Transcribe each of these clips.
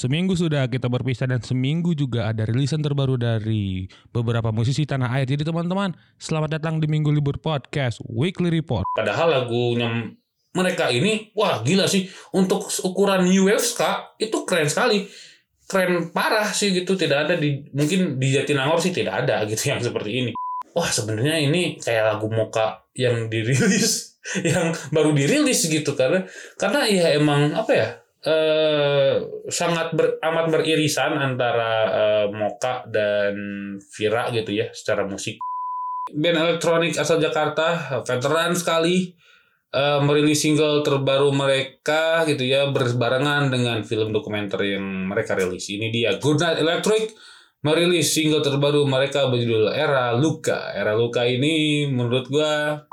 Seminggu sudah kita berpisah dan seminggu juga ada rilisan terbaru dari beberapa musisi tanah air. Jadi teman-teman, selamat datang di Minggu Libur Podcast Weekly Report. Padahal lagunya mereka ini, wah gila sih. Untuk ukuran New Wave ska, itu keren sekali. Keren parah sih gitu. Tidak ada di, mungkin di Jatinangor sih tidak ada gitu yang seperti ini. Wah sebenarnya ini kayak lagu Moka yang dirilis, yang baru dirilis gitu. Karena, karena ya emang apa ya, eh, sangat ber, amat beririsan antara eh, Moka dan Vira gitu ya secara musik. Band elektronik asal Jakarta, veteran sekali, eh, merilis single terbaru mereka gitu ya berbarengan dengan film dokumenter yang mereka rilis. Ini dia Good Night Electric merilis single terbaru mereka berjudul Era Luka. Era Luka ini menurut gua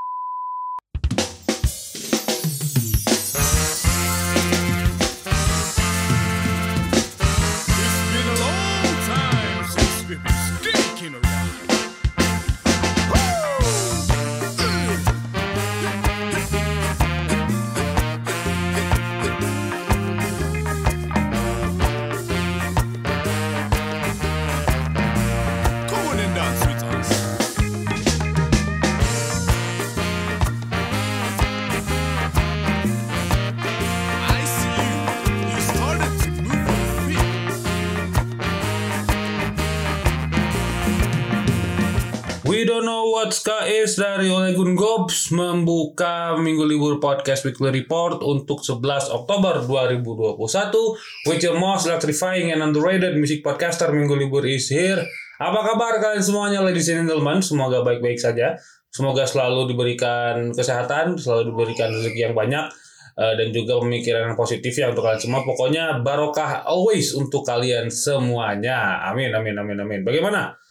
is dari Ole Gun Gobs membuka Minggu Libur Podcast Weekly Report untuk 11 Oktober 2021 with your most electrifying and underrated music podcaster Minggu Libur is here. Apa kabar kalian semuanya ladies and gentlemen? Semoga baik-baik saja. Semoga selalu diberikan kesehatan, selalu diberikan rezeki yang banyak eh, dan juga pemikiran yang positif ya untuk kalian semua. Pokoknya barokah always untuk kalian semuanya. Amin amin amin amin. Bagaimana?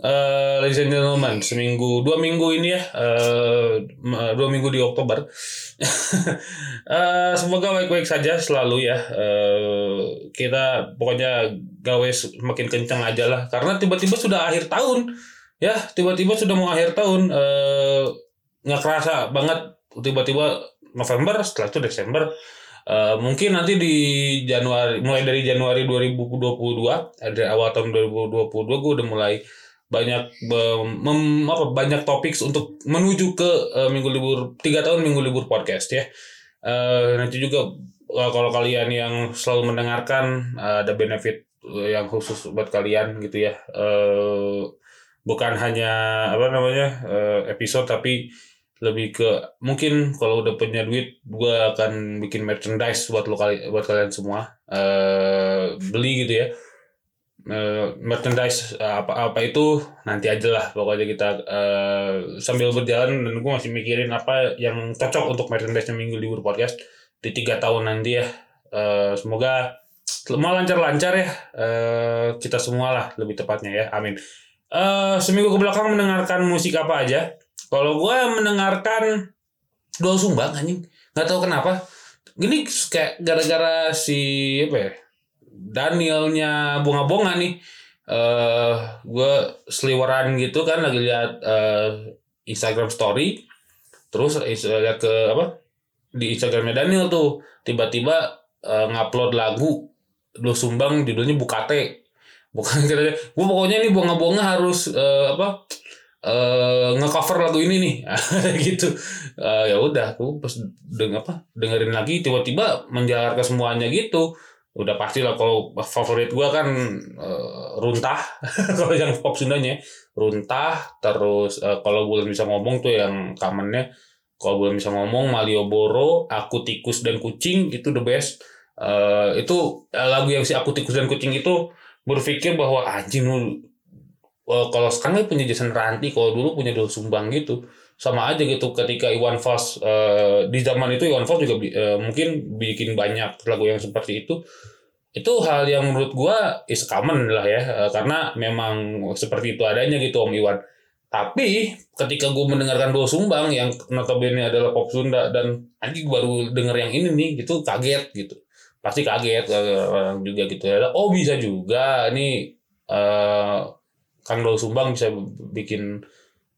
Eh ladies and gentlemen, seminggu, dua minggu ini ya, m- dua minggu di Oktober. Eh, semoga baik-baik saja selalu ya. Eh kita pokoknya gawe semakin kencang aja lah, karena tiba-tiba sudah akhir tahun, ya tiba-tiba sudah mau akhir tahun. Nggak kerasa banget tiba-tiba November, setelah itu Desember. Eh, mungkin nanti di Januari, mulai dari Januari 2022, dari awal tahun 2022 gue udah mulai banyak mem- apa, banyak topik untuk menuju ke eh, minggu libur tiga tahun minggu libur podcast ya. Eh, nanti juga eh, kalau kalian yang selalu mendengarkan eh, ada benefit yang khusus buat kalian gitu ya. Eh, bukan hanya apa namanya eh, episode tapi lebih ke mungkin kalau udah punya duit gue akan bikin merchandise buat lo kali buat kalian semua. Eh beli gitu ya Eh, merchandise eh, apa apa itu nanti aja lah. Pokoknya kita eh, sambil berjalan dan gue masih mikirin apa yang cocok untuk merchandise minggu libur podcast di tiga tahun nanti ya. Eh, semoga semua lancar-lancar ya. Eh, kita semua lah lebih tepatnya ya. Amin. Eh, seminggu ke belakang mendengarkan musik apa aja? Kalau gue mendengarkan Dol Sumbang anjing. Nggak tahu kenapa. Ini kayak gara-gara si apa ya Danielnya bunga-bunga nih eh gue seliweran gitu kan lagi lihat eh, Instagram story terus is- lihat ke apa di Instagramnya Daniel tuh tiba-tiba eh, ngupload lagu lo sumbang judulnya Bukate. Bukan katanya gue pokoknya nih bunga-bunga harus eh, apa eh ngecover lagu ini nih. Gitu. Eh, ya udah aku pas deng apa dengerin lagi tiba-tiba menjalar ke semuanya gitu udah pasti lah kalau favorit gua kan eh, runtah. Kalau yang pop Sundanya runtah terus eh, kalau belum bisa ngomong tuh yang kamennya kalau belum bisa ngomong Malioboro aku tikus dan kucing itu the best. Eh, itu lagu yang si aku tikus dan kucing itu berpikir bahwa anjing lu eh, kalau sekarang punya Jason Ranti kalau dulu punya Dul Sumbang gitu sama aja gitu ketika Iwan Fals eh, di zaman itu Iwan Fals juga eh, mungkin bikin banyak lagu yang seperti itu. Itu hal yang menurut gua is common lah ya eh, karena memang seperti itu adanya gitu Om Iwan. Tapi ketika gue mendengarkan Dul Sumbang yang notabene adalah pop Sunda dan anjing baru denger yang ini nih gitu kaget gitu. Pasti kaget orang juga gitu ya. Oh bisa juga. Ini eh Kang Dol Sumbang bisa bikin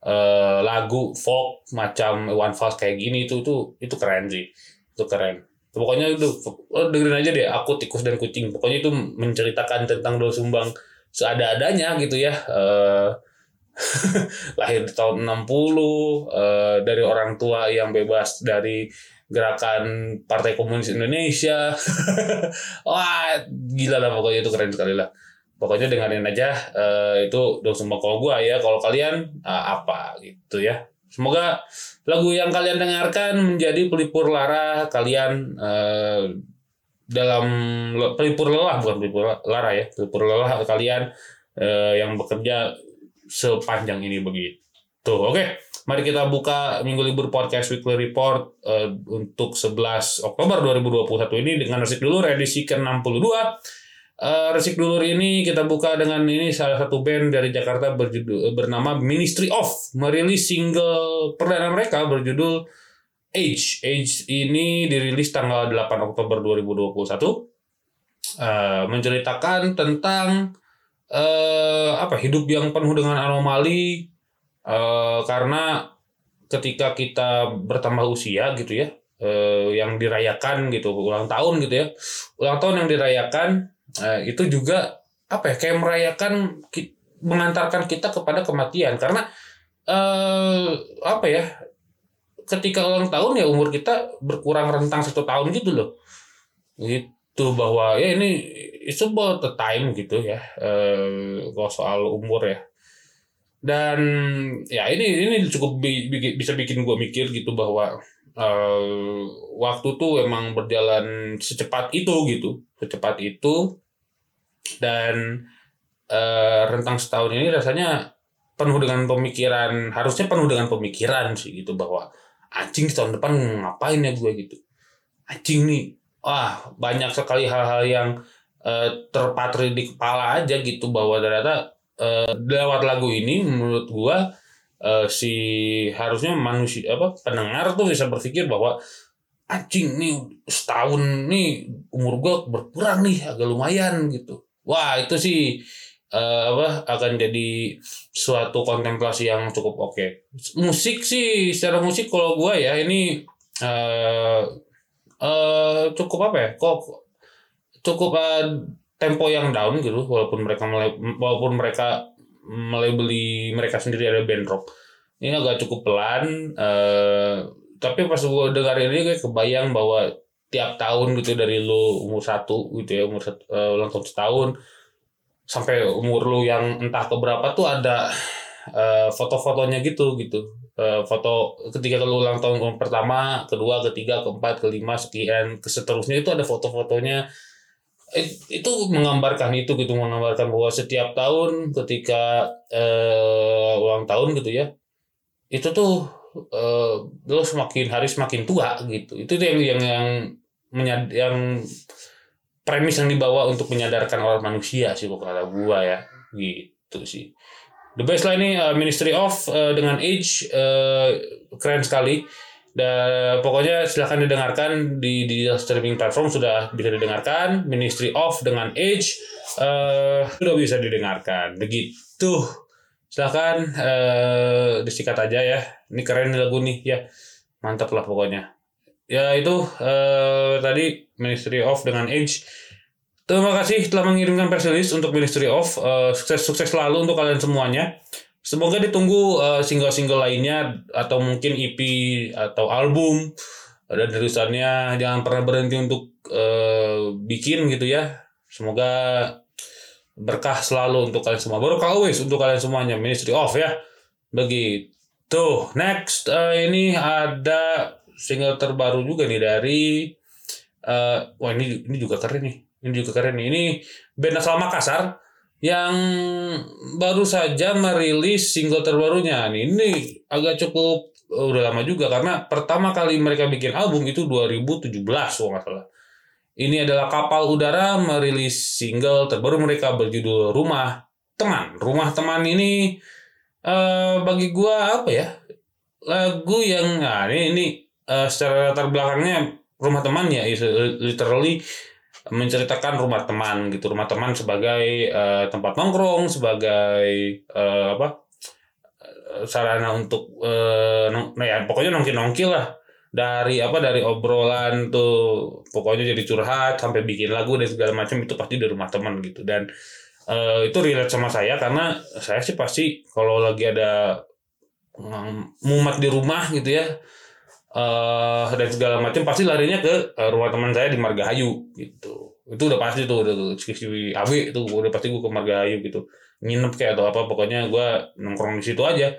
eh, lagu folk macam One Fals kayak gini itu itu itu keren sih. Itu keren. Pokoknya itu oh, dengerin aja deh aku tikus dan kucing. Pokoknya itu menceritakan tentang Doel Sumbang seada-adanya gitu ya. Eh, lahir di tahun 60 eh, dari orang tua yang bebas dari gerakan Partai Komunis Indonesia. Wah gila lah pokoknya itu keren sekali lah pokoknya dengerin aja eh, itu Doel Sumbang kalau gua ya kalau kalian ah, apa gitu ya. Semoga lagu yang kalian dengarkan menjadi pelipur lara kalian eh, dalam pelipur lelah bukan pelipur lara ya pelipur lelah kalian eh, yang bekerja sepanjang ini begitu. Oke mari kita buka minggu libur podcast weekly report eh, untuk 11 Oktober 2021 ini dengan resik dulu edisi ke-62 Eh, Resik Dulur ini kita buka dengan ini salah satu band dari Jakarta berjudul bernama Ministry of merilis single perdana mereka berjudul Age. Age ini dirilis tanggal 8 Oktober 2021. Eh, menceritakan tentang eh apa hidup yang penuh dengan anomali eh, karena ketika kita bertambah usia gitu ya eh, yang dirayakan gitu ulang tahun gitu ya ulang tahun yang dirayakan eh, itu juga apa ya kayak merayakan mengantarkan kita kepada kematian. Karena eh apa ya ketika ulang tahun ya umur kita berkurang rentang satu tahun gitu loh. Itu bahwa ya ini itu about the time gitu ya eh kalau soal umur ya. Dan ya ini ini cukup bi- bi- bisa bikin gue mikir gitu bahwa eh, waktu tuh emang berjalan secepat itu gitu. Secepat itu dan eh, rentang setahun ini rasanya penuh dengan pemikiran harusnya penuh dengan pemikiran sih gitu bahwa anjing tahun depan ngapain ya gue gitu. Anjing nih wah banyak sekali hal-hal yang eh, terpatri di kepala aja gitu bahwa ternyata eh, lewat lagu ini menurut gue eh, si harusnya manusia apa pendengar tuh bisa berpikir bahwa anjing nih setahun nih umur gue berkurang nih agak lumayan gitu wah itu sih eh, apa akan jadi suatu kontemplasi yang cukup oke. Musik sih secara musik kalau gue ya ini eh eh, cukup apa ya kok cukup eh, tempo yang down gitu walaupun mereka walaupun mereka melabeli mereka sendiri ada band rock. Ini agak cukup pelan eh, tapi pas gue dengar ini gue kebayang bahwa tiap tahun gitu dari lu umur satu gitu ya umur satu, eh, ulang tahun setahun sampai umur lu yang entah keberapa tuh ada eh, foto-fotonya gitu gitu. Eh, foto ketika lu ulang tahun pertama kedua ketiga keempat kelima sekian seterusnya itu ada foto-fotonya. It- itu menggambarkan itu gitu menggambarkan bahwa setiap tahun ketika eh, ulang tahun gitu ya itu tuh eh, lo semakin hari semakin tua gitu. Itu yang yang yang menyad- yang premis yang dibawa untuk menyadarkan orang manusia sih kok kata gua ya. Gitu sih. The best lah ini uh, Ministry of uh, dengan Age uh, keren sekali. Dan pokoknya silahkan didengarkan di di streaming platform sudah bisa didengarkan. Ministry of dengan Age uh, sudah bisa didengarkan. Begitu. Silahkan uh, disikat aja ya. Ini keren lagu nih ya. Mantap lah pokoknya ya itu eh, tadi Ministry of dengan Age terima kasih telah mengirimkan press untuk Ministry of Eh, sukses sukses selalu untuk kalian semuanya. Semoga ditunggu eh, single-single lainnya atau mungkin EP atau album dan tulisannya. Jangan pernah berhenti untuk eh, bikin gitu ya. Semoga berkah selalu untuk kalian semua. Baru always untuk kalian semuanya Ministry of ya. Begitu. Next eh, ini ada single terbaru juga nih dari eh wah ini ini juga keren nih. Ini juga keren nih. Ini band asal Makassar yang baru saja merilis single terbarunya. Nih ini agak cukup eh, udah lama juga karena pertama kali mereka bikin album itu 2017 kalau nggak salah. Ini adalah kapal udara merilis single terbaru mereka berjudul Rumah Teman. Rumah Teman ini eh bagi gua apa ya lagu yang nah ini ini eh, secara latar belakangnya rumah teman ya literally menceritakan rumah teman gitu. Rumah teman sebagai eh, tempat nongkrong sebagai eh, apa sarana untuk eh, nong- nah ya pokoknya nongki nongki lah. Dari apa dari obrolan tuh pokoknya jadi curhat sampai bikin lagu dan segala macam itu pasti di rumah teman gitu. Dan eh, itu relate sama saya karena saya sih pasti kalau lagi ada mm, mumet di rumah gitu ya eh dan segala macam pasti larinya ke eh, rumah teman saya di Margahayu gitu. Itu udah pasti tuh udah skripsi AB itu udah pasti gue ke Margahayu gitu. Nginep kayak atau apa pokoknya gue nongkrong di situ aja.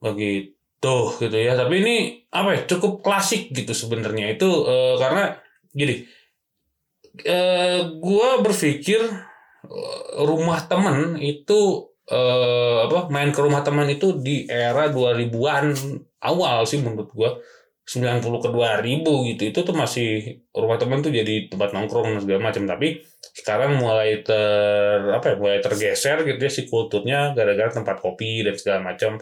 Begitu gitu ya. Tapi ini apa ya cukup klasik gitu sebenarnya. Itu eh, karena gini eh gue berpikir rumah temen itu eh, apa main ke rumah teman itu di era 2000-an awal sih menurut gue 90 ke 2000 gitu itu tuh masih rumah teman tuh jadi tempat nongkrong dan segala macam tapi sekarang mulai ter apa ya mulai tergeser gitu ya si kulturnya gara-gara tempat kopi dan segala macam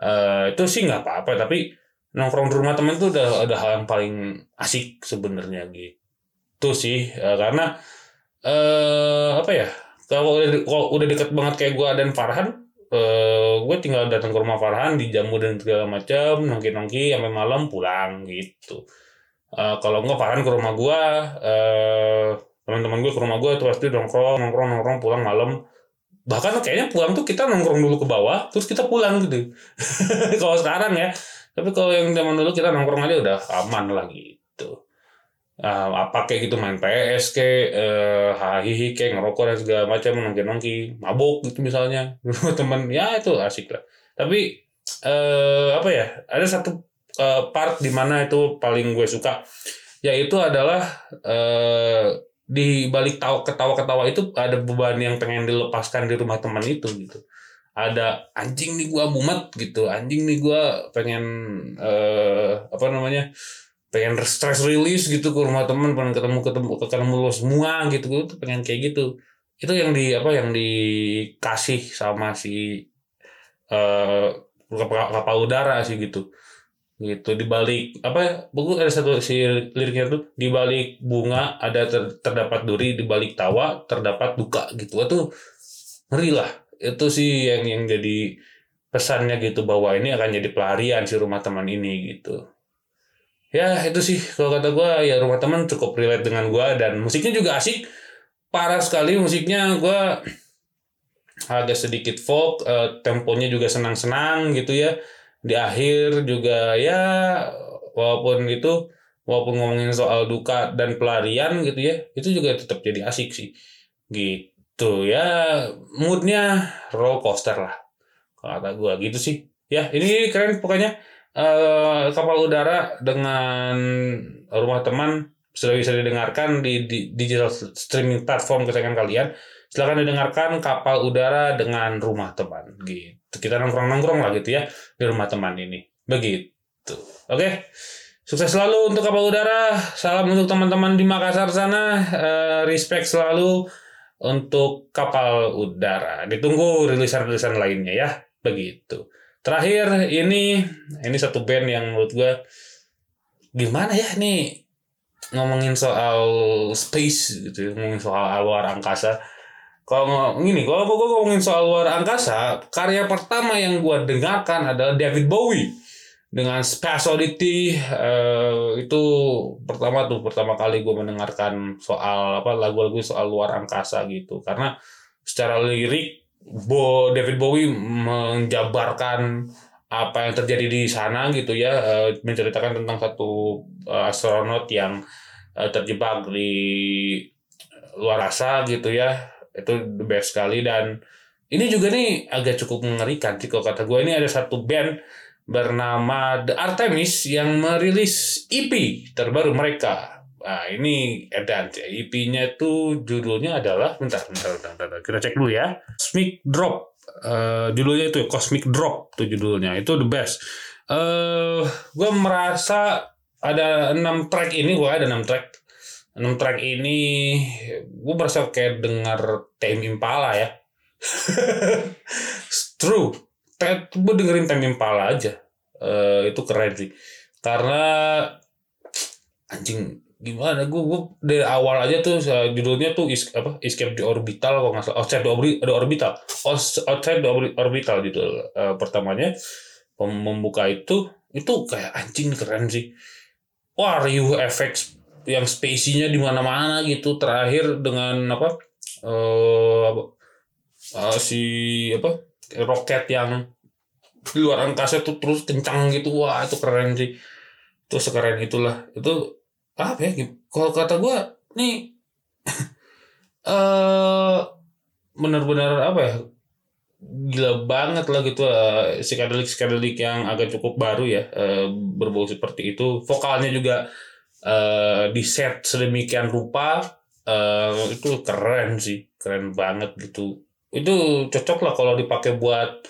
Eh, itu sih nggak apa-apa tapi nongkrong di rumah teman tuh udah ada hal yang paling asik sebenarnya gitu sih. Eh, karena eh apa ya kalau udah kalau udah deket banget kayak gue dan Farhan eh gue tinggal datang ke rumah Farhan dijamu dan segala macam nongki nongki sampai malam pulang gitu. Eh, kalau enggak Farhan ke rumah gue eh teman-teman gue ke rumah gue tuh pasti nongkrong nongkrong nongkrong pulang malam. Bahkan kayaknya pulang tuh kita nongkrong dulu ke bawah terus kita pulang gitu. Kalau sekarang ya. Tapi kalau yang zaman dulu kita nongkrong aja udah aman lah Ah, apa kayak gitu main PS kayak eh hahihi kayak ngerokok dan segala macam nongki nongki mabuk gitu misalnya. Teman ya itu asik lah. Tapi eh apa ya ada satu eh, part di mana itu paling gue suka yaitu adalah eh di balik tawa ketawa-ketawa itu ada beban yang pengen dilepaskan di rumah teman itu gitu. Ada anjing nih gua mumet gitu. Anjing nih gua pengen eh apa namanya pengen stress release gitu ke rumah teman pengen ketemu ketemu ketemu lo semua gitu tuh pengen kayak gitu. Itu yang di apa yang dikasih sama si eh kapal, udara sih gitu. Gitu di balik apa buku ada satu si liriknya tuh di balik bunga ada ter- terdapat duri di balik tawa terdapat duka gitu. Itu ngeri lah. Itu sih yang yang jadi pesannya gitu bahwa ini akan jadi pelarian si rumah teman ini gitu ya itu sih. Kalau kata gua ya rumah teman cukup relate dengan gua dan musiknya juga asik. Parah sekali musiknya. Gua agak sedikit folk eh, temponya juga senang-senang gitu ya. Di akhir juga ya walaupun itu walaupun ngomongin soal duka dan pelarian gitu ya itu juga tetap jadi asik sih. Gitu ya. Moodnya roller coaster lah kata gua. Gitu sih. Ya ini keren pokoknya eh kapal udara dengan rumah teman sudah bisa didengarkan di, di digital streaming platform kesayangan kalian. Silahkan didengarkan kapal udara dengan rumah teman gitu. Kita nongkrong nongkrong lah gitu ya di rumah teman ini. Begitu. Oke? Sukses selalu untuk kapal udara. Salam untuk teman-teman di Makassar sana. Eh, respect selalu untuk kapal udara. Ditunggu rilisan-rilisan lainnya ya. Begitu terakhir ini ini satu band yang menurut gue gimana ya nih? Ngomongin soal space gitu ngomongin soal luar angkasa. Kalau ngomong ini kalau gue ngomongin soal luar angkasa karya pertama yang gue dengarkan adalah David Bowie dengan Space Oddity. Eh, itu pertama tuh pertama kali gue mendengarkan soal apa lagu-lagu soal luar angkasa gitu. Karena secara lirik Bo David Bowie menjabarkan apa yang terjadi di sana gitu ya eh, menceritakan tentang satu eh, astronot yang eh, terjebak di luar asa gitu ya itu the best sekali dan ini juga nih agak cukup mengerikan sih kalau kata gue ini ada satu band bernama The Artemis yang merilis EP terbaru mereka. Nah ini edan EP-nya itu judulnya adalah bentar, bentar, bentar, bentar, kita cek dulu ya. Cosmic Drop. Eh, judulnya itu Cosmic Drop tuh judulnya. Itu the best. Eh gue merasa ada enam track ini, gue ada enam track. enam track ini gue merasa kayak dengar Tame Impala ya. True. Gue dengerin Tame Impala aja. Eh itu keren sih. Karena anjing gimana? Gue gue dari awal aja tuh judulnya tuh is, apa escape the orbital kalau nggak salah. Outside the, orbi- the orbital. Outside the orbi- orbital judul eh, pertamanya. Membuka itu itu kayak anjing keren sih. Wah riuh efek yang spacey-nya di mana-mana gitu. Terakhir dengan apa eh apa, eh, si apa roket yang di luar angkasa tuh terus kencang gitu. Wah itu keren sih. Itu sekeren itulah. Itu apa ya? Kalau kata gua nih eh benar-benar apa ya? Gila banget lah gitu uh, psychedelic psychedelic yang agak cukup baru ya eh, berbau seperti itu. Vokalnya juga eh di set sedemikian rupa eh itu keren sih keren banget gitu. Itu cocok lah kalau dipakai buat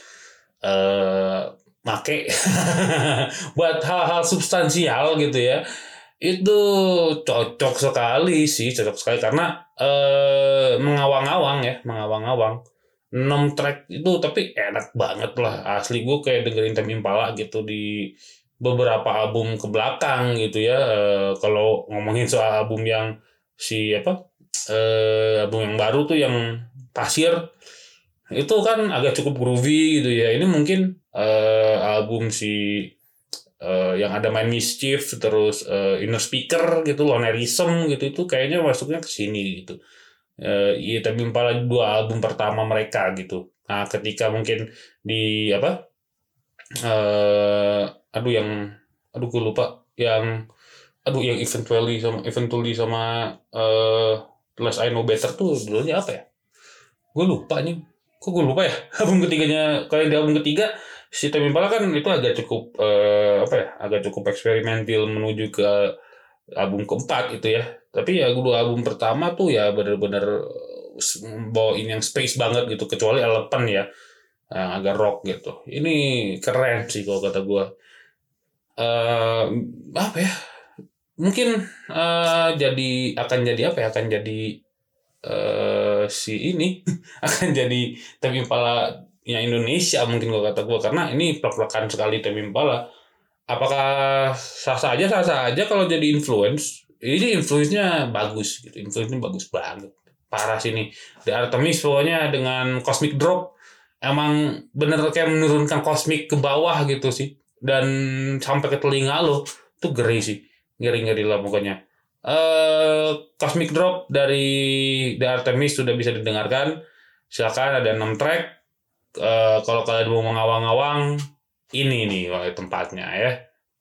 eh make buat hal-hal substansial gitu ya itu cocok sekali sih cocok sekali. Karena eh mengawang-awang ya mengawang-awang. 6 track itu tapi enak banget lah. Asli gue kayak dengerin Tame Impala gitu di beberapa album ke belakang gitu ya. Eh, kalau ngomongin soal album yang si apa eh album yang baru tuh yang pasir itu kan agak cukup groovy gitu ya. Ini mungkin eh album si eh, yang ada main mischief terus eh, inner speaker gitu lonerism gitu itu kayaknya masuknya ke sini gitu. Eh iya tapi Impala dua album pertama mereka gitu. Nah ketika mungkin di apa eh aduh yang aduh gue lupa yang aduh yang eventually sama eventually sama eh Less I Know Better tuh dulunya apa ya? Gue lupa nih. Kok gue lupa ya? Album ketiganya kalau yang di album ketiga si Tame Impala kan itu agak cukup eh, apa ya agak cukup eksperimental menuju ke album keempat itu ya. Tapi ya dua album pertama tuh ya bener-bener eh, bawain yang space banget gitu kecuali Elephant ya yang agak rock gitu. Ini keren sih kalau kata gue eh apa ya mungkin eh, jadi akan jadi apa ya akan jadi eh si ini akan jadi Tame Impala yang Indonesia mungkin kalau kata gue karena ini plak-plakan sekali Tame Impala. Apakah sah sah aja? Sah sah aja kalau jadi influence. Ini influence-nya bagus gitu. Influence-nya bagus banget. Parah sini The Artemis pokoknya dengan Cosmic Drop emang bener kayak menurunkan kosmik ke bawah gitu sih. Dan sampai ke telinga lo tuh ngeri sih. Ngeri ngeri lah pokoknya. Eh Cosmic Drop dari The Artemis sudah bisa didengarkan. Silakan ada 6 track Eh, kalau kalian mau mengawang-awang ini nih wah, tempatnya ya.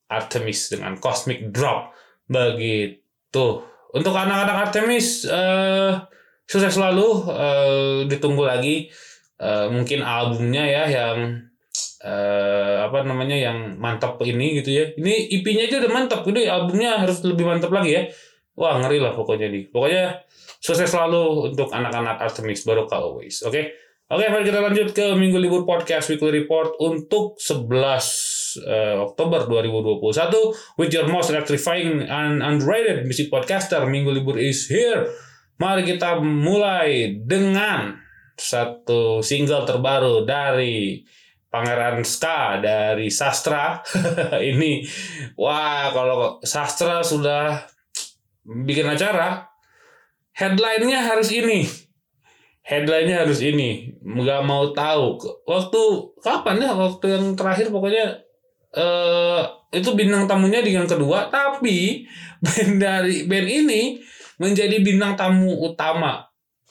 Artemis dengan Cosmic Drop. Begitu. Untuk anak-anak Artemis eh sukses selalu. Eh, ditunggu lagi. Eh, mungkin albumnya ya yang eh, apa namanya yang mantap ini gitu ya. Ini IP-nya aja udah mantap ini albumnya harus lebih mantap lagi ya. Wah ngeri lah pokoknya nih. Pokoknya sukses selalu untuk anak-anak Artemis. Baru always oke Oke, mari kita lanjut ke Minggu Libur Podcast Weekly Report untuk 11 eh, Oktober 2021 with your most electrifying and underrated music podcaster Minggu Libur is here. Mari kita mulai dengan satu single terbaru dari Pangeran Ska dari Sastra. Ini wah kalau Sastra sudah bikin acara headline-nya harus ini headline-nya harus ini. Nggak mau tahu. Waktu kapan ya? Waktu yang terakhir pokoknya eh itu bintang tamunya di yang kedua. Tapi band dari band ini menjadi bintang tamu utama.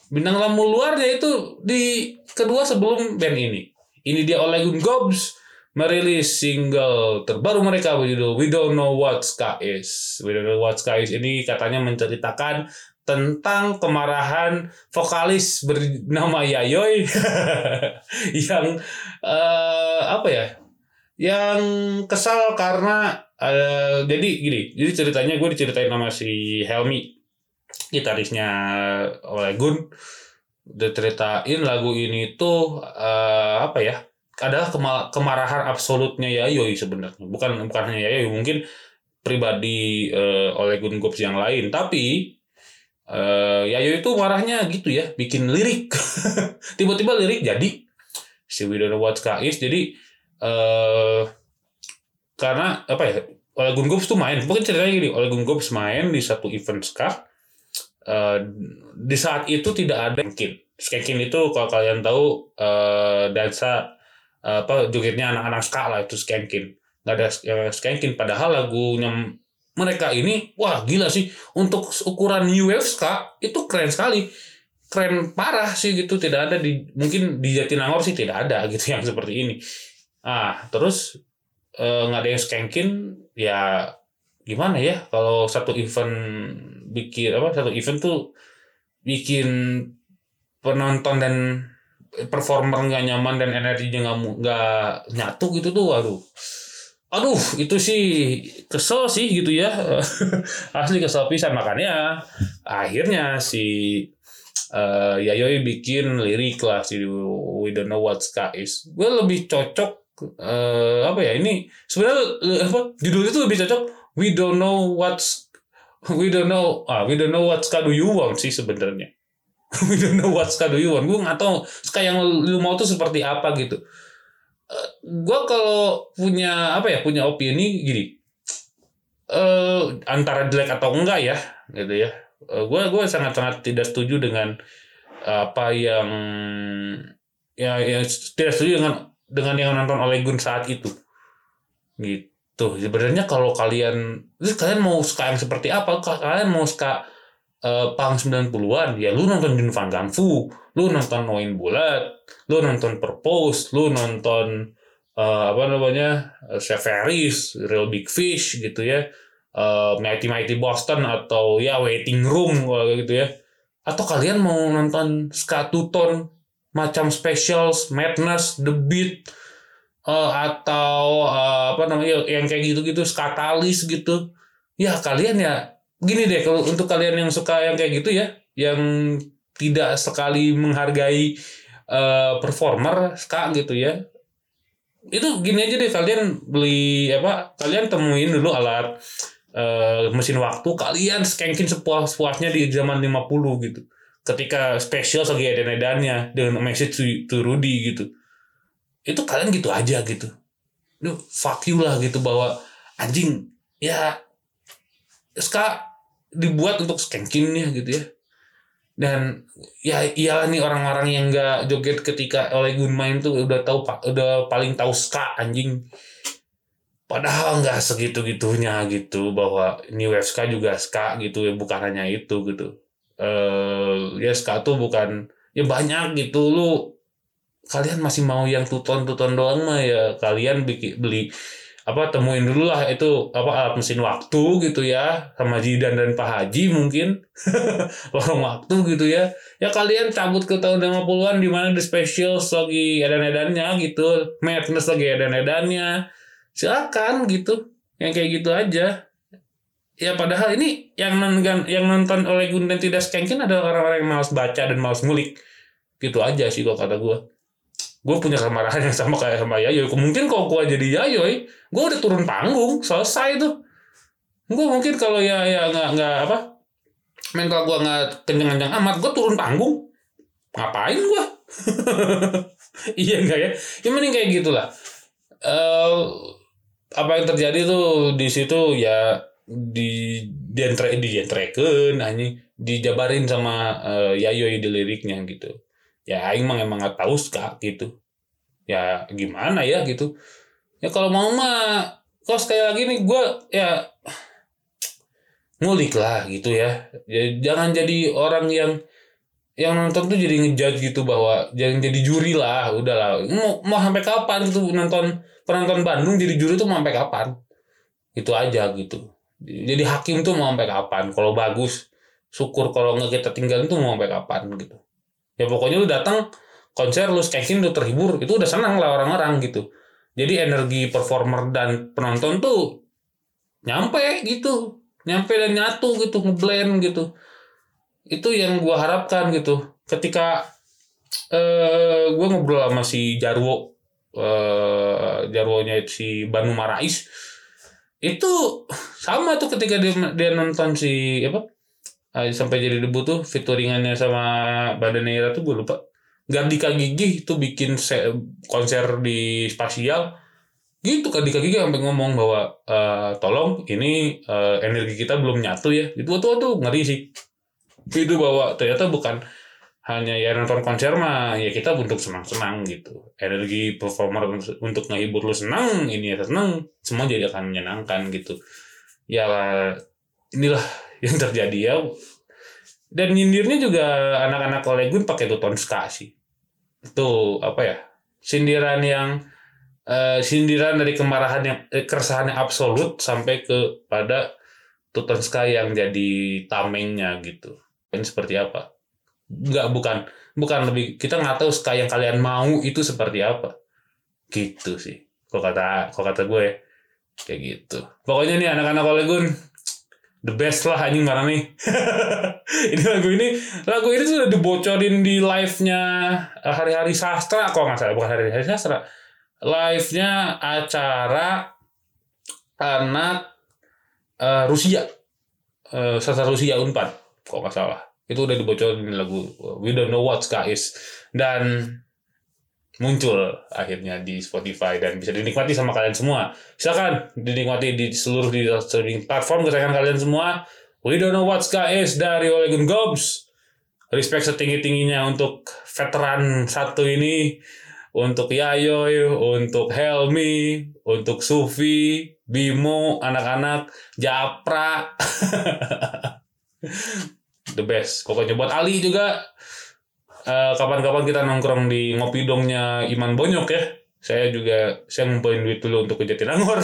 Bintang tamu luarnya itu di kedua sebelum band ini. Ini dia Olegun Gobs merilis single terbaru mereka berjudul We Don't Know What Ska Is. We Don't Know What Ska Is ini katanya menceritakan tentang kemarahan vokalis bernama Yayoy yang eh, apa ya yang kesal karena eh, jadi gini jadi ceritanya gue diceritain sama si Helmi gitarisnya oleh Gun. Udah ceritain lagu ini tuh eh, apa ya adalah kema- kemarahan absolutnya Yayoy sebenarnya. Bukan bukan hanya Yayoy mungkin pribadi eh, oleh Gun Gops yang lain. Tapi eh Yayo itu marahnya gitu ya, bikin lirik. Tiba-tiba lirik jadi si We Don't Know What Ska Is. Jadi eh karena apa ya? Oleh Gun Gops tuh main, mungkin ceritanya gini, Oleh Gun Gops main di satu event ska. Eh di saat itu tidak ada skankin. Skankin itu kalau kalian tahu eh dansa apa jogetnya anak-anak ska lah itu skankin. Nggak ada skankin padahal lagunya mereka ini wah gila sih. Untuk ukuran ska itu keren sekali. Keren parah sih gitu tidak ada di mungkin di Jatinangor sih tidak ada gitu yang seperti ini. Ah terus eh, nggak ada yang skankin ya gimana ya kalau satu event bikin apa satu event tuh bikin penonton dan performer nggak nyaman dan energinya nggak nggak nyatu gitu tuh waduh aduh itu sih kesel sih gitu ya asli kesel pisan makanya akhirnya si eh Yayoi bikin lirik lah si We Don't Know What Ska Is gue lebih cocok eh apa ya ini sebenarnya apa judulnya tuh lebih cocok We Don't Know What's We Don't Know ah We Don't Know What Ska Do You Want sih sebenarnya we don't know what ska do you want. Gue nggak tahu ska yang lu mau tuh seperti apa gitu. Gue kalau punya apa ya punya opini gini. eh antara jelek atau enggak ya gitu ya. Gue gue sangat sangat tidak setuju dengan apa yang ya yang tidak setuju dengan dengan yang nonton oleh Gun saat itu. Gitu. Sebenarnya kalau kalian terus kalian mau ska yang seperti apa? Kalian mau ska uh, pang 90-an ya lu nonton Jun Van Gang Fu, lu nonton Noin Bulat, lu nonton Purpose, lu nonton uh, apa namanya Severis, Real Big Fish gitu ya, uh, Mighty Mighty Boston atau ya Waiting Room gitu ya, atau kalian mau nonton ska two tone macam Specials, Madness, The Beat, uh, atau uh, apa namanya yang kayak gitu-gitu Skatalis gitu, ya kalian ya gini deh kalau untuk kalian yang suka yang kayak gitu ya yang tidak sekali menghargai uh, performer ska gitu ya. Itu gini aja deh kalian beli apa kalian temuin dulu alat uh, mesin waktu kalian skankin sepuas-puasnya di zaman 50 gitu. Ketika special lagi edan-edannya dengan message to, to Rudy gitu. Itu kalian gitu aja gitu. Duh, fuck you lah gitu bahwa anjing ya ska dibuat untuk skankinnya gitu ya dan ya iyalah nih orang-orang yang nggak joget ketika oleh Gun main tuh udah tahu udah paling tahu ska anjing. Padahal nggak segitu gitunya gitu bahwa ini wave juga ska gitu ya bukan hanya itu gitu. Eh ya ska tuh bukan ya banyak gitu. Lu kalian masih mau yang tuton tuton doang mah ya kalian bikin beli apa temuin dulu lah itu apa alat mesin waktu gitu ya. Sama Jidan dan Pak Haji mungkin. Lorong waktu gitu ya. Ya kalian cabut ke tahun 50-an di mana di special lagi edan-edannya gitu. Madness lagi edan-edannya. Silakan gitu. Yang kayak gitu aja. Ya padahal ini yang nonton yang nonton oleh Gun dan tidak skankin adalah orang-orang yang malas baca dan malas ngulik. Gitu aja sih kalau kata gue gue punya kemarahan yang sama kayak sama Yayoy. Mungkin kalau gue jadi Yayoy gue udah turun panggung. Selesai tuh. Gue mungkin kalau ya ya nggak nggak apa mental gue nggak kenceng-kenceng amat gue turun panggung. Ngapain gue iya enggak ya? Yang mending kayak gitulah. Eh apa yang terjadi tuh di situ ya di dentre di anjing. Dijabarin sama eh, Yayoy di liriknya gitu ya aing mah emang nggak tahu ska gitu. Ya gimana ya gitu. Ya kalau mau mah kok sekali lagi nih gue ya ngulik lah gitu ya. ya jangan jadi orang yang yang nonton tuh jadi ngejudge gitu bahwa jangan jadi juri lah udahlah mau mau sampai kapan gitu nonton penonton Bandung jadi juri tuh mau sampai kapan? Itu aja gitu. Jadi hakim tuh mau sampai kapan? Kalau bagus syukur kalau nggak kita tinggalin tuh mau sampai kapan gitu ya pokoknya lu datang konser lu skanking lu terhibur. Itu udah senang lah orang-orang gitu. Jadi energi performer dan penonton tuh nyampe gitu. Nyampe dan nyatu gitu ngeblend gitu. Itu yang gua harapkan gitu. Ketika eh gua ngobrol sama si Jarwo eh Jarwonya si Banu Marais itu sama tuh ketika dia dia nonton si apa sampai jadi debut tuh featuringannya sama Badanera tuh gue lupa. Gardika Gigi tuh bikin se- konser di spasial. Gitu Gardika Gigi sampai ngomong bahwa eh, tolong ini eh, energi kita belum nyatu ya. Itu tuh tuh ngeri sih. Itu bahwa ternyata bukan hanya ya nonton konser mah ya kita untuk senang-senang gitu. Energi performer untuk ngehibur lu senang ini ya senang semua jadi akan menyenangkan gitu. Ya inilah yang terjadi ya. Dan nyindirnya juga anak-anak Olegun pakai tuton ska sih. Itu apa ya? Sindiran yang eh, sindiran dari kemarahan yang eh, keresahan yang absolut sampai ke pada tuton ska yang jadi tamengnya gitu. Ini seperti apa? Nggak bukan bukan lebih kita nggak tahu ska yang kalian mau itu seperti apa. Gitu sih. Kok kata kok kata gue kayak gitu. Pokoknya nih anak-anak Olegun the best lah anjing mana nih. Ini lagu ini lagu ini sudah dibocorin di live nya hari-hari sastra kok nggak salah bukan hari-hari sastra. Live nya acara anak eh, Rusia. Eh, sastra Rusia Unpad kok nggak salah. Itu udah dibocorin lagu We Don't Know What Is dan muncul akhirnya di Spotify dan bisa dinikmati sama kalian semua. Silakan dinikmati di seluruh di streaming platform kesayangan kalian semua. We don't know what ska is dari Olegun Gobs. Respect setinggi-tingginya untuk veteran satu ini, untuk Yayoy, untuk Helmi, untuk Sufi, Bimo, anak-anak, Japra. The best. Pokoknya buat Ali juga Eh, kapan-kapan kita nongkrong di ngopi dongnya Iman Bonyok ya. Saya juga saya ngumpulin duit dulu untuk ke Jatinangor.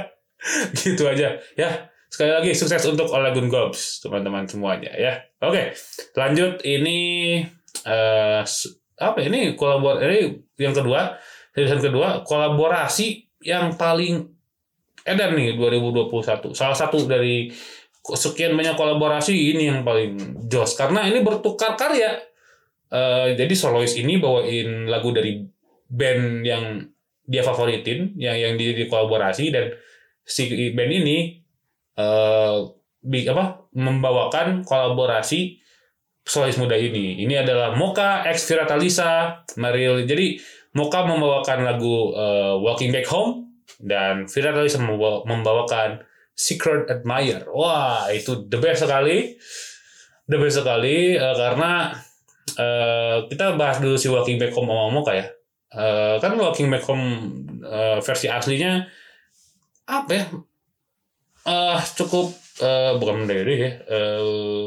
gitu aja ya. Sekali lagi sukses untuk Olegun Gobs teman-teman semuanya ya. Oke, lanjut ini eh apa ya, ini kolabor ini yang kedua, season kedua kolaborasi yang paling edan nih 2021. Salah satu dari sekian banyak kolaborasi ini yang paling jos karena ini bertukar karya Eh, jadi solois ini bawain lagu dari band yang dia favoritin, yang yang dia dikolaborasi dan si band ini eh bi- apa membawakan kolaborasi solois muda ini. Ini adalah Moka X Viratalisa Maril. Jadi Moka membawakan lagu eh, Walking Back Home dan Viratalisa membawa- membawakan Secret Admirer. Wah, itu the best sekali. The best sekali eh, karena eh, kita bahas dulu si Walking Back Home sama Moka ya. Eh, kan Walking Back Home eh, versi aslinya apa ya? Eh cukup eh, bukan mendiri ya. eh,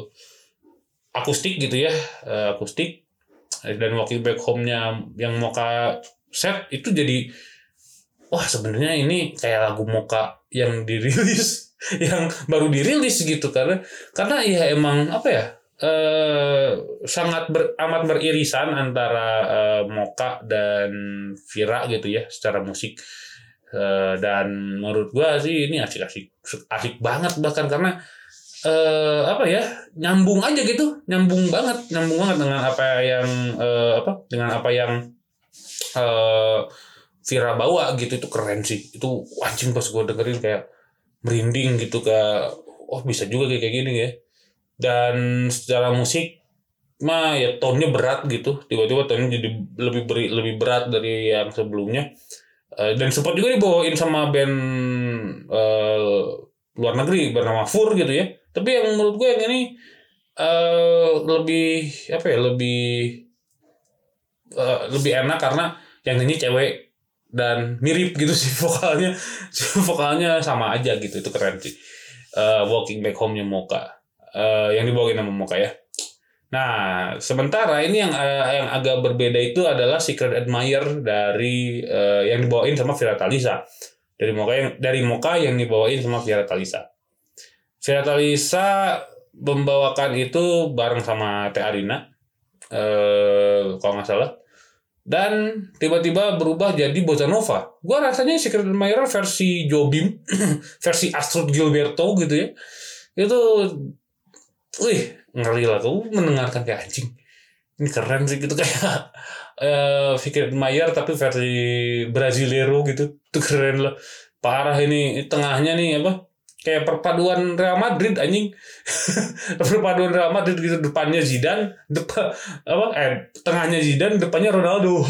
akustik gitu ya, eh, akustik dan Walking Back Home-nya yang Moka set itu jadi wah sebenarnya ini kayak lagu Moka yang dirilis yang baru dirilis gitu karena karena ya emang apa ya eh sangat ber, amat beririsan antara eh, Moka dan Vira gitu ya secara musik. Eh, dan menurut gua sih ini asik-asik asik banget bahkan karena eh apa ya nyambung aja gitu nyambung banget nyambung banget dengan apa yang eh, apa dengan apa yang eh Vira bawa gitu. Itu keren sih. Itu anjing pas gua dengerin kayak merinding gitu kayak oh bisa juga kayak gini ya dan secara musik mah ya tone-nya berat gitu. Tiba-tiba tone-nya jadi lebih beri, lebih berat dari yang sebelumnya. Eh, dan sempat juga dibawain sama band eh, luar negeri bernama Fur gitu ya. Tapi yang menurut gue yang ini eh lebih apa ya lebih eh, lebih enak karena yang ini cewek dan mirip gitu sih vokalnya. Vokalnya sama aja gitu itu keren sih. Eh, Walking Back Home-nya Moka Eh, yang dibawain sama Moka ya Nah, sementara ini yang eh, yang agak berbeda itu adalah Secret Admirer dari eh, yang dibawain sama Vira Talisa. Dari Moka yang dari Moka yang dibawain sama Vira Talisa. Vira Talisa membawakan itu bareng sama Teh Arina. Eh, kalau nggak salah. Dan tiba-tiba berubah jadi bossa nova. Gua rasanya Secret Admirer versi Jobim, versi Astrid Gilberto gitu ya. Itu wih ngeri lah aku mendengarkan kayak anjing. Ini keren sih gitu kayak eh Fikir Mayer tapi versi Brasilero gitu. Itu keren lah. Parah ini tengahnya nih apa kayak perpaduan Real Madrid anjing. Perpaduan Real Madrid gitu depannya Zidane depan apa eh tengahnya Zidane depannya Ronaldo.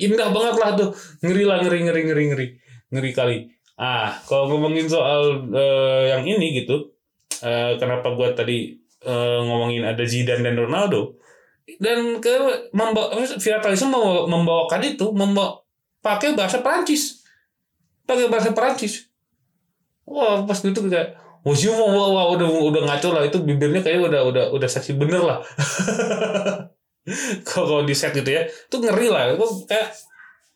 Indah banget lah tuh. Ngeri lah ngeri ngeri ngeri ngeri. Ngeri kali. Ah kalau ngomongin soal eh, yang ini gitu eh, kenapa gua tadi eh, ngomongin ada Zidane dan Ronaldo? Dan ke membawa Viralisme membawa, membawakan itu membawa pakai bahasa Perancis. Pakai bahasa Perancis. Wah pas gitu kayak wah sih, wah, wah, wah, udah udah ngaco lah itu bibirnya kayak udah udah udah seksi bener lah. Kalau di set gitu ya itu ngeri lah. Itu kayak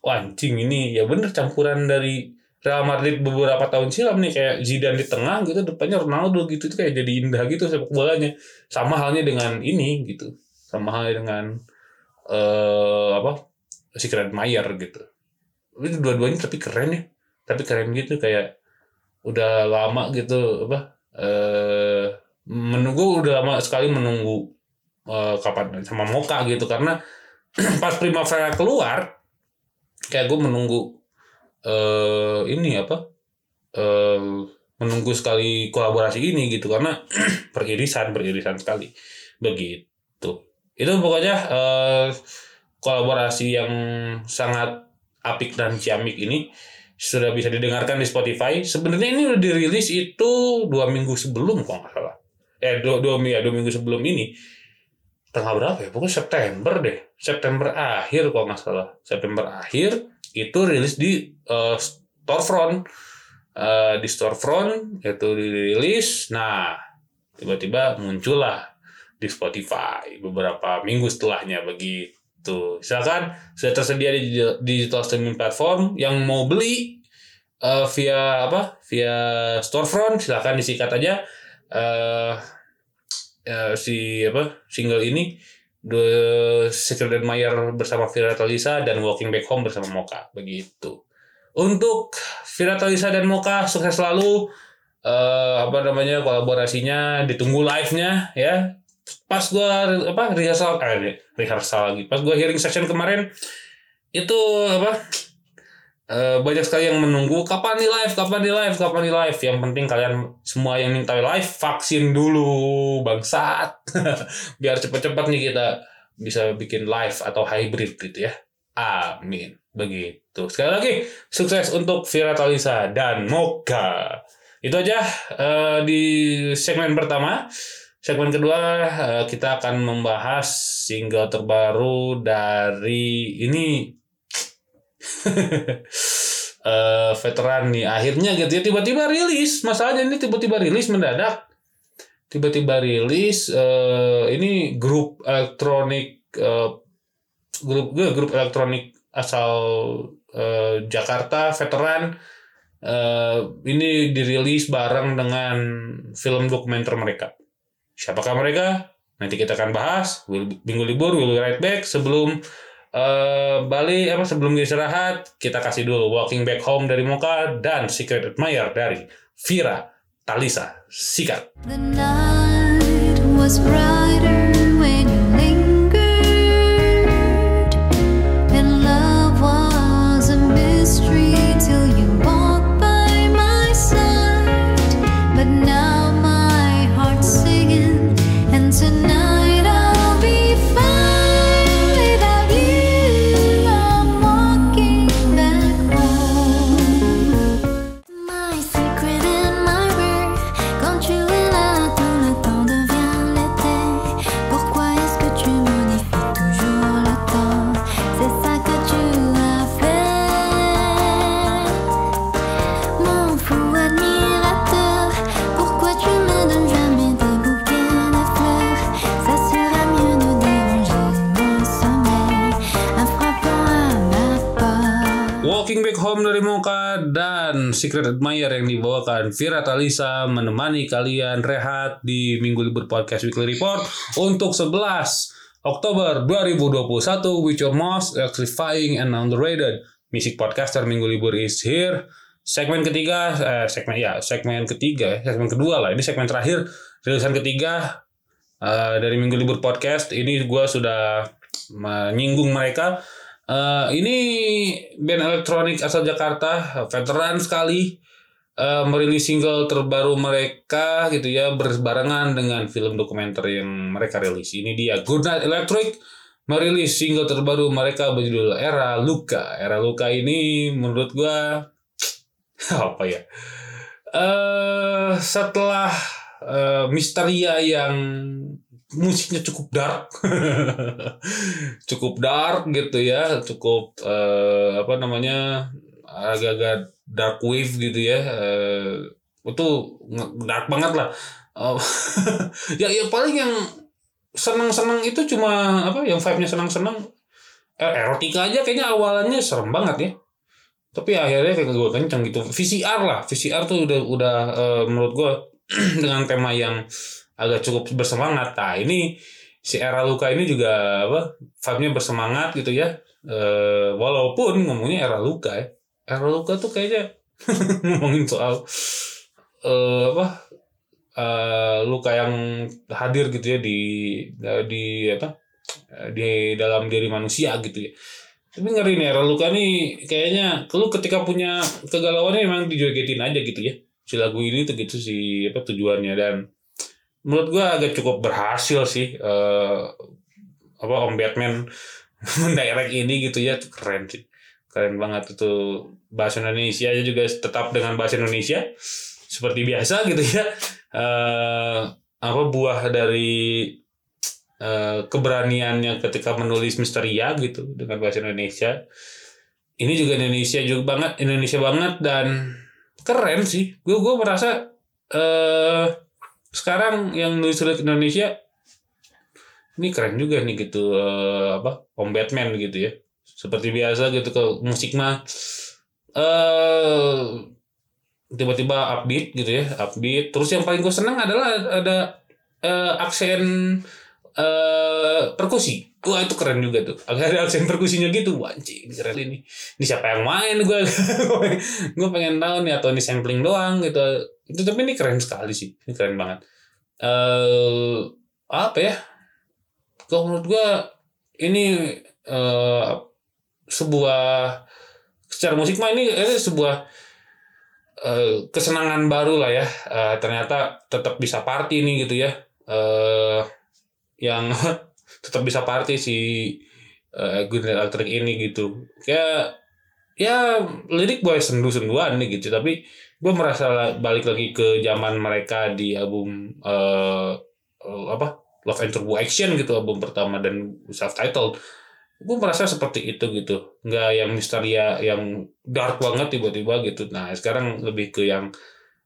wah anjing ini ya bener campuran dari Real Madrid beberapa tahun silam nih kayak Zidane di tengah gitu depannya Ronaldo gitu itu kayak jadi indah gitu sepak bolanya. Sama halnya dengan ini gitu. Sama halnya dengan eh apa Secret Mayer gitu. Itu dua-duanya tapi keren ya. Tapi keren gitu kayak udah lama gitu apa eh menunggu udah lama sekali menunggu eh, kapan sama Moka gitu. Karena pas Primavera keluar kayak gue menunggu eh ini apa eh menunggu sekali kolaborasi ini gitu karena peririsan peririsan sekali begitu itu pokoknya eh kolaborasi yang sangat apik dan ciamik ini sudah bisa didengarkan di Spotify. Sebenarnya ini udah dirilis itu dua minggu sebelum kalau nggak salah. Eh dua, dua, ya, dua minggu sebelum ini. Tanggal berapa ya? Pokoknya September deh. September akhir kalau nggak salah. September akhir itu rilis di eh, storefront. Eh, di storefront itu dirilis. Nah tiba-tiba muncullah di Spotify beberapa minggu setelahnya begitu. Silakan sudah tersedia di digital streaming platform yang mau beli eh, via apa? Via storefront silakan disikat aja eh eh, si apa? single ini The Secret Admirer bersama Vira Talisa dan Walking Back Home bersama Moka begitu. Untuk Vira Talisa dan Moka sukses selalu. Eh apa namanya kolaborasinya ditunggu live-nya ya. Pas gua apa rehearsal eh rehearsal lagi. Pas gua hearing session kemarin itu apa eh, banyak sekali yang menunggu kapan nih live? Kapan nih live? Kapan nih live? Yang penting kalian semua yang minta live vaksin dulu bangsat. Biar cepet-cepet nih kita bisa bikin live atau hybrid gitu ya. Amin. Begitu. Sekali lagi sukses untuk Vira Talisa dan Moka itu aja eh, di segmen pertama. Segmen kedua eh, kita akan membahas single terbaru dari ini eh veteran nih akhirnya gitu ya tiba-tiba rilis masalahnya ini tiba-tiba rilis mendadak tiba-tiba rilis eh ini grup elektronik eh, grup gue grup elektronik asal eh, Jakarta veteran eh, ini dirilis bareng dengan film dokumenter mereka Siapakah mereka? Nanti kita akan bahas. Minggu libur, we'll be right back. Sebelum eh balik apa sebelum istirahat, kita kasih dulu Walking Back Home dari Moka dan Secret Admirer dari Vira Talisa. Sikat. The night was brighter Secret Admirer yang dibawakan Vira Talisa menemani kalian rehat di Minggu Libur Podcast Weekly Report untuk 11 Oktober 2021 with your most electrifying and underrated music podcaster Minggu Libur is here. Segmen ketiga, eh, segmen ya, segmen ketiga, ya, segmen kedua lah. Ini segmen terakhir, rilisan ketiga eh, dari Minggu Libur Podcast. Ini gue sudah menyinggung mereka. Eh, ini band elektronik asal Jakarta, veteran sekali, eh, merilis single terbaru mereka gitu ya berbarengan dengan film dokumenter yang mereka rilis. Ini dia Good Night Electric merilis single terbaru mereka berjudul Era Luka. Era Luka ini menurut gua apa ya? Eh setelah eh, Misteria yang musiknya cukup dark, cukup dark gitu ya, cukup eh, apa namanya agak-agak dark wave gitu ya. eh, itu dark banget lah. Eh, ya ya paling yang seneng-seneng itu cuma apa yang vibe-nya seneng-seneng eh, erotika aja kayaknya awalnya serem banget ya. Tapi akhirnya kayak gue kenceng gitu. VCR lah VCR tuh udah udah eh, menurut gue dengan tema yang agak cukup bersemangat. Nah ini si era luka ini juga apa vibe-nya bersemangat gitu ya. Eh, walaupun ngomongnya era luka ya. Era luka tuh kayaknya ngomongin soal eh apa eh, luka yang hadir gitu ya di di apa di dalam diri manusia gitu ya. Tapi ngeri nih era luka nih kayaknya lu ketika punya kegalauannya emang dijogetin aja gitu ya. Si lagu ini tuh gitu sih apa tujuannya dan menurut gua agak cukup berhasil sih eh apa Om Batman mendirect ini gitu ya. Keren sih. Keren banget itu bahasa Indonesia aja juga tetap dengan bahasa Indonesia seperti biasa gitu ya. Eh apa buah dari eh, keberaniannya ketika menulis misteria gitu dengan bahasa Indonesia. Ini juga Indonesia juga banget Indonesia banget dan keren sih. Gue gue merasa eh sekarang yang nulis lirik Indonesia ini keren juga nih gitu eh, apa Om Batman gitu ya. Seperti biasa gitu ke musik mah eh tiba-tiba upbeat gitu ya upbeat. Terus yang paling gue senang adalah ada eh, aksen eh perkusi. Wah itu keren juga tuh. Ada aksen perkusinya gitu wah anjing keren ini. Ini siapa yang main? Gue gue pengen tahu nih atau ini sampling doang gitu. Itu tapi ini keren sekali sih. Ini keren banget. Eh apa ya? Kalau menurut gue ini eh sebuah secara musik mah ini, ini sebuah eh, kesenangan baru lah ya. Eh, ternyata tetap bisa party nih gitu ya. Eh yang tetap bisa party si eh Green Electric ini gitu. Kayak ya lirik boy sendu-senduan nih gitu tapi gue merasa balik lagi ke zaman mereka di album eh, apa Love and Turbo Action gitu album pertama dan self titled gue merasa seperti itu gitu. Nggak yang misteria yang dark banget tiba-tiba gitu. Nah sekarang lebih ke yang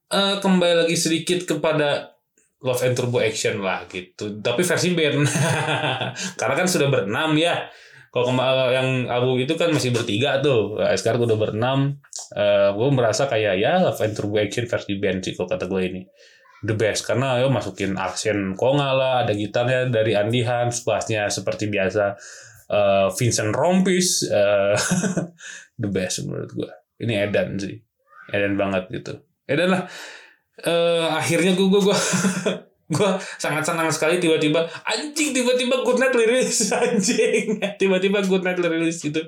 eh kembali lagi sedikit kepada Love and Turbo Action lah gitu. Tapi versi band. Karena kan sudah berenam ya. Kalau kema- yang album itu kan masih bertiga tuh. Nah, sekarang udah berenam. Eh gue merasa kayak ya Love and Turbo Action versi band sih kalau kata gue ini. The best. Karena yo masukin aksen konga lah ada gitarnya dari Andy Hans bassnya seperti biasa. Eh, Vincent Rompis eh, the best menurut gue ini Edan sih. Edan banget gitu. Edan lah eh akhirnya gue gue gue gue sangat senang sekali tiba-tiba anjing tiba-tiba good night rilis anjing. Tiba-tiba good night rilis gitu.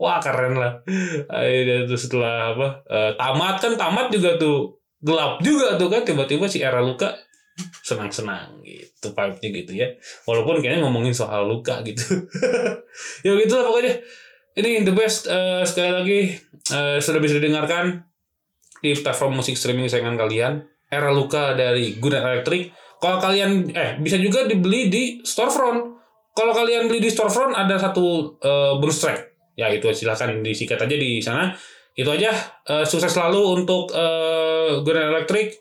Wah keren lah. Akhirnya tuh setelah apa eh, tamat kan tamat juga tuh gelap juga tuh kan. Tiba-tiba si era luka senang-senang gitu vibe-nya gitu ya. Walaupun kayaknya ngomongin soal luka gitu. Ya gitulah pokoknya. Ini the best eh, sekali lagi eh, sudah bisa didengarkan di platform musik streaming kesayangan kalian era luka dari Night Electric. Kalau kalian eh bisa juga dibeli di storefront. Kalau kalian beli di storefront ada satu eh, bonus track. Ya itu silahkan disikat aja di sana. Itu aja. Eh, sukses selalu untuk eh, Good Electric.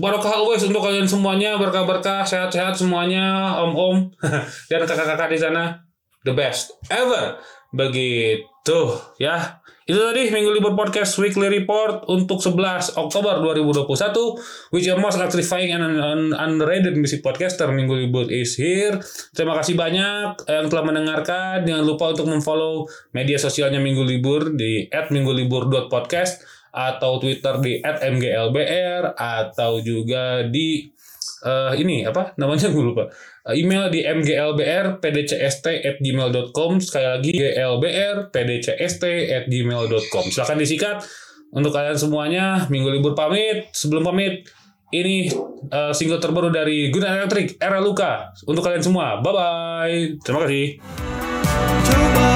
Barokah always untuk kalian semuanya. Berkah-berkah sehat-sehat semuanya. Om-om. Dan kakak-kakak di sana the best ever. Begitu ya itu tadi Minggu Libur Podcast Weekly Report untuk 11 Oktober 2021 which your most electrifying and un- underrated music podcaster Minggu Libur is here. Terima kasih banyak yang telah mendengarkan. Jangan lupa untuk memfollow media sosialnya Minggu Libur di @minggulibur.podcast atau Twitter di @mglbr atau juga di eh, ini apa namanya? Gue lupa email di mglbrpdcst@gmail.com sekali lagi glbrpdcst@gmail.com silahkan disikat. Untuk kalian semuanya minggu libur pamit. Sebelum pamit ini eh, single terbaru dari Night Electric Era Luka. Untuk kalian semua bye bye terima kasih. Coba